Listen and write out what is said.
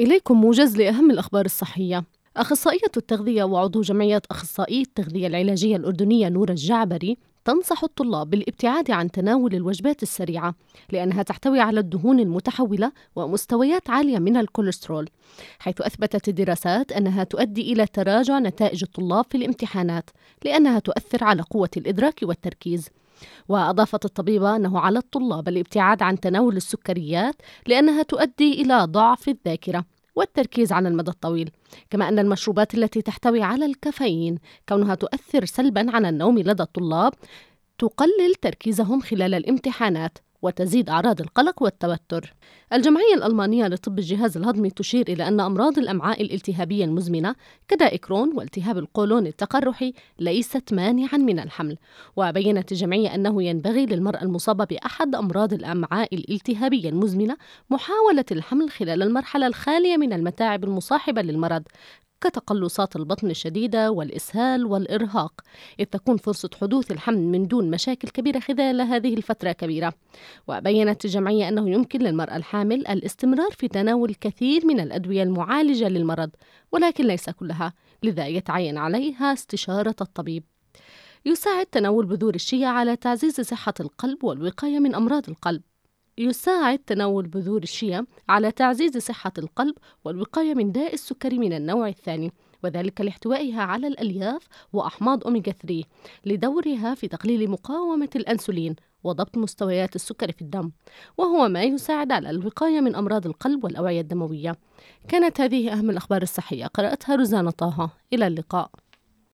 إليكم موجز لأهم الأخبار الصحية. أخصائية التغذية وعضو جمعية أخصائي التغذية العلاجية الأردنية نور الجعبري تنصح الطلاب بالابتعاد عن تناول الوجبات السريعة لأنها تحتوي على الدهون المتحولة ومستويات عالية من الكوليسترول حيث أثبتت الدراسات أنها تؤدي إلى تراجع نتائج الطلاب في الامتحانات لأنها تؤثر على قوة الإدراك والتركيز. وأضافت الطبيبة أنه على الطلاب الابتعاد عن تناول السكريات لأنها تؤدي إلى ضعف الذاكرة والتركيز على المدى الطويل كما أن المشروبات التي تحتوي على الكافيين كونها تؤثر سلبا على النوم لدى الطلاب تقلل تركيزهم خلال الامتحانات. وتزيد أعراض القلق والتوتر. الجمعية الألمانية لطب الجهاز الهضمي تشير إلى أن أمراض الأمعاء الالتهابية المزمنة كدائكرون والتهاب القولون التقرحي ليست مانعا من الحمل، وبينت الجمعية أنه ينبغي للمرأة المصابة بأحد أمراض الأمعاء الالتهابية المزمنة محاولة الحمل خلال المرحلة الخالية من المتاعب المصاحبة للمرض كتقلصات البطن الشديدة والإسهال والإرهاق. إذ تكون فرصة حدوث الحمل من دون مشاكل كبيرة خلال هذه الفترة كبيرة. وبينت الجمعية أنه يمكن للمرأة الحامل الاستمرار في تناول الكثير من الأدوية المعالجة للمرض ولكن ليس كلها لذا يتعين عليها استشارة الطبيب. يساعد تناول بذور الشيا على تعزيز صحة القلب والوقاية من أمراض القلب. يساعد تناول بذور الشيا على تعزيز صحة القلب والوقاية من داء السكري من النوع الثاني وذلك لاحتوائها على الألياف وأحماض أوميغا 3 لدورها في تقليل مقاومة الأنسولين وضبط مستويات السكر في الدم وهو ما يساعد على الوقاية من أمراض القلب والأوعية الدموية. كانت هذه أهم الأخبار الصحية. قرأتها روزانا طه. إلى اللقاء.